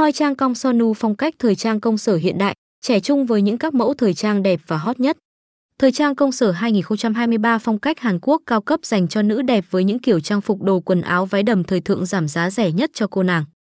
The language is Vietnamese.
Thoi trang công Sonu phong cách thời trang công sở hiện đại, trẻ trung với những các mẫu thời trang đẹp và hot nhất. Thời trang công sở 2023 phong cách Hàn Quốc cao cấp dành cho nữ đẹp với những kiểu trang phục đồ quần áo váy đầm thời thượng giảm giá rẻ nhất cho cô nàng.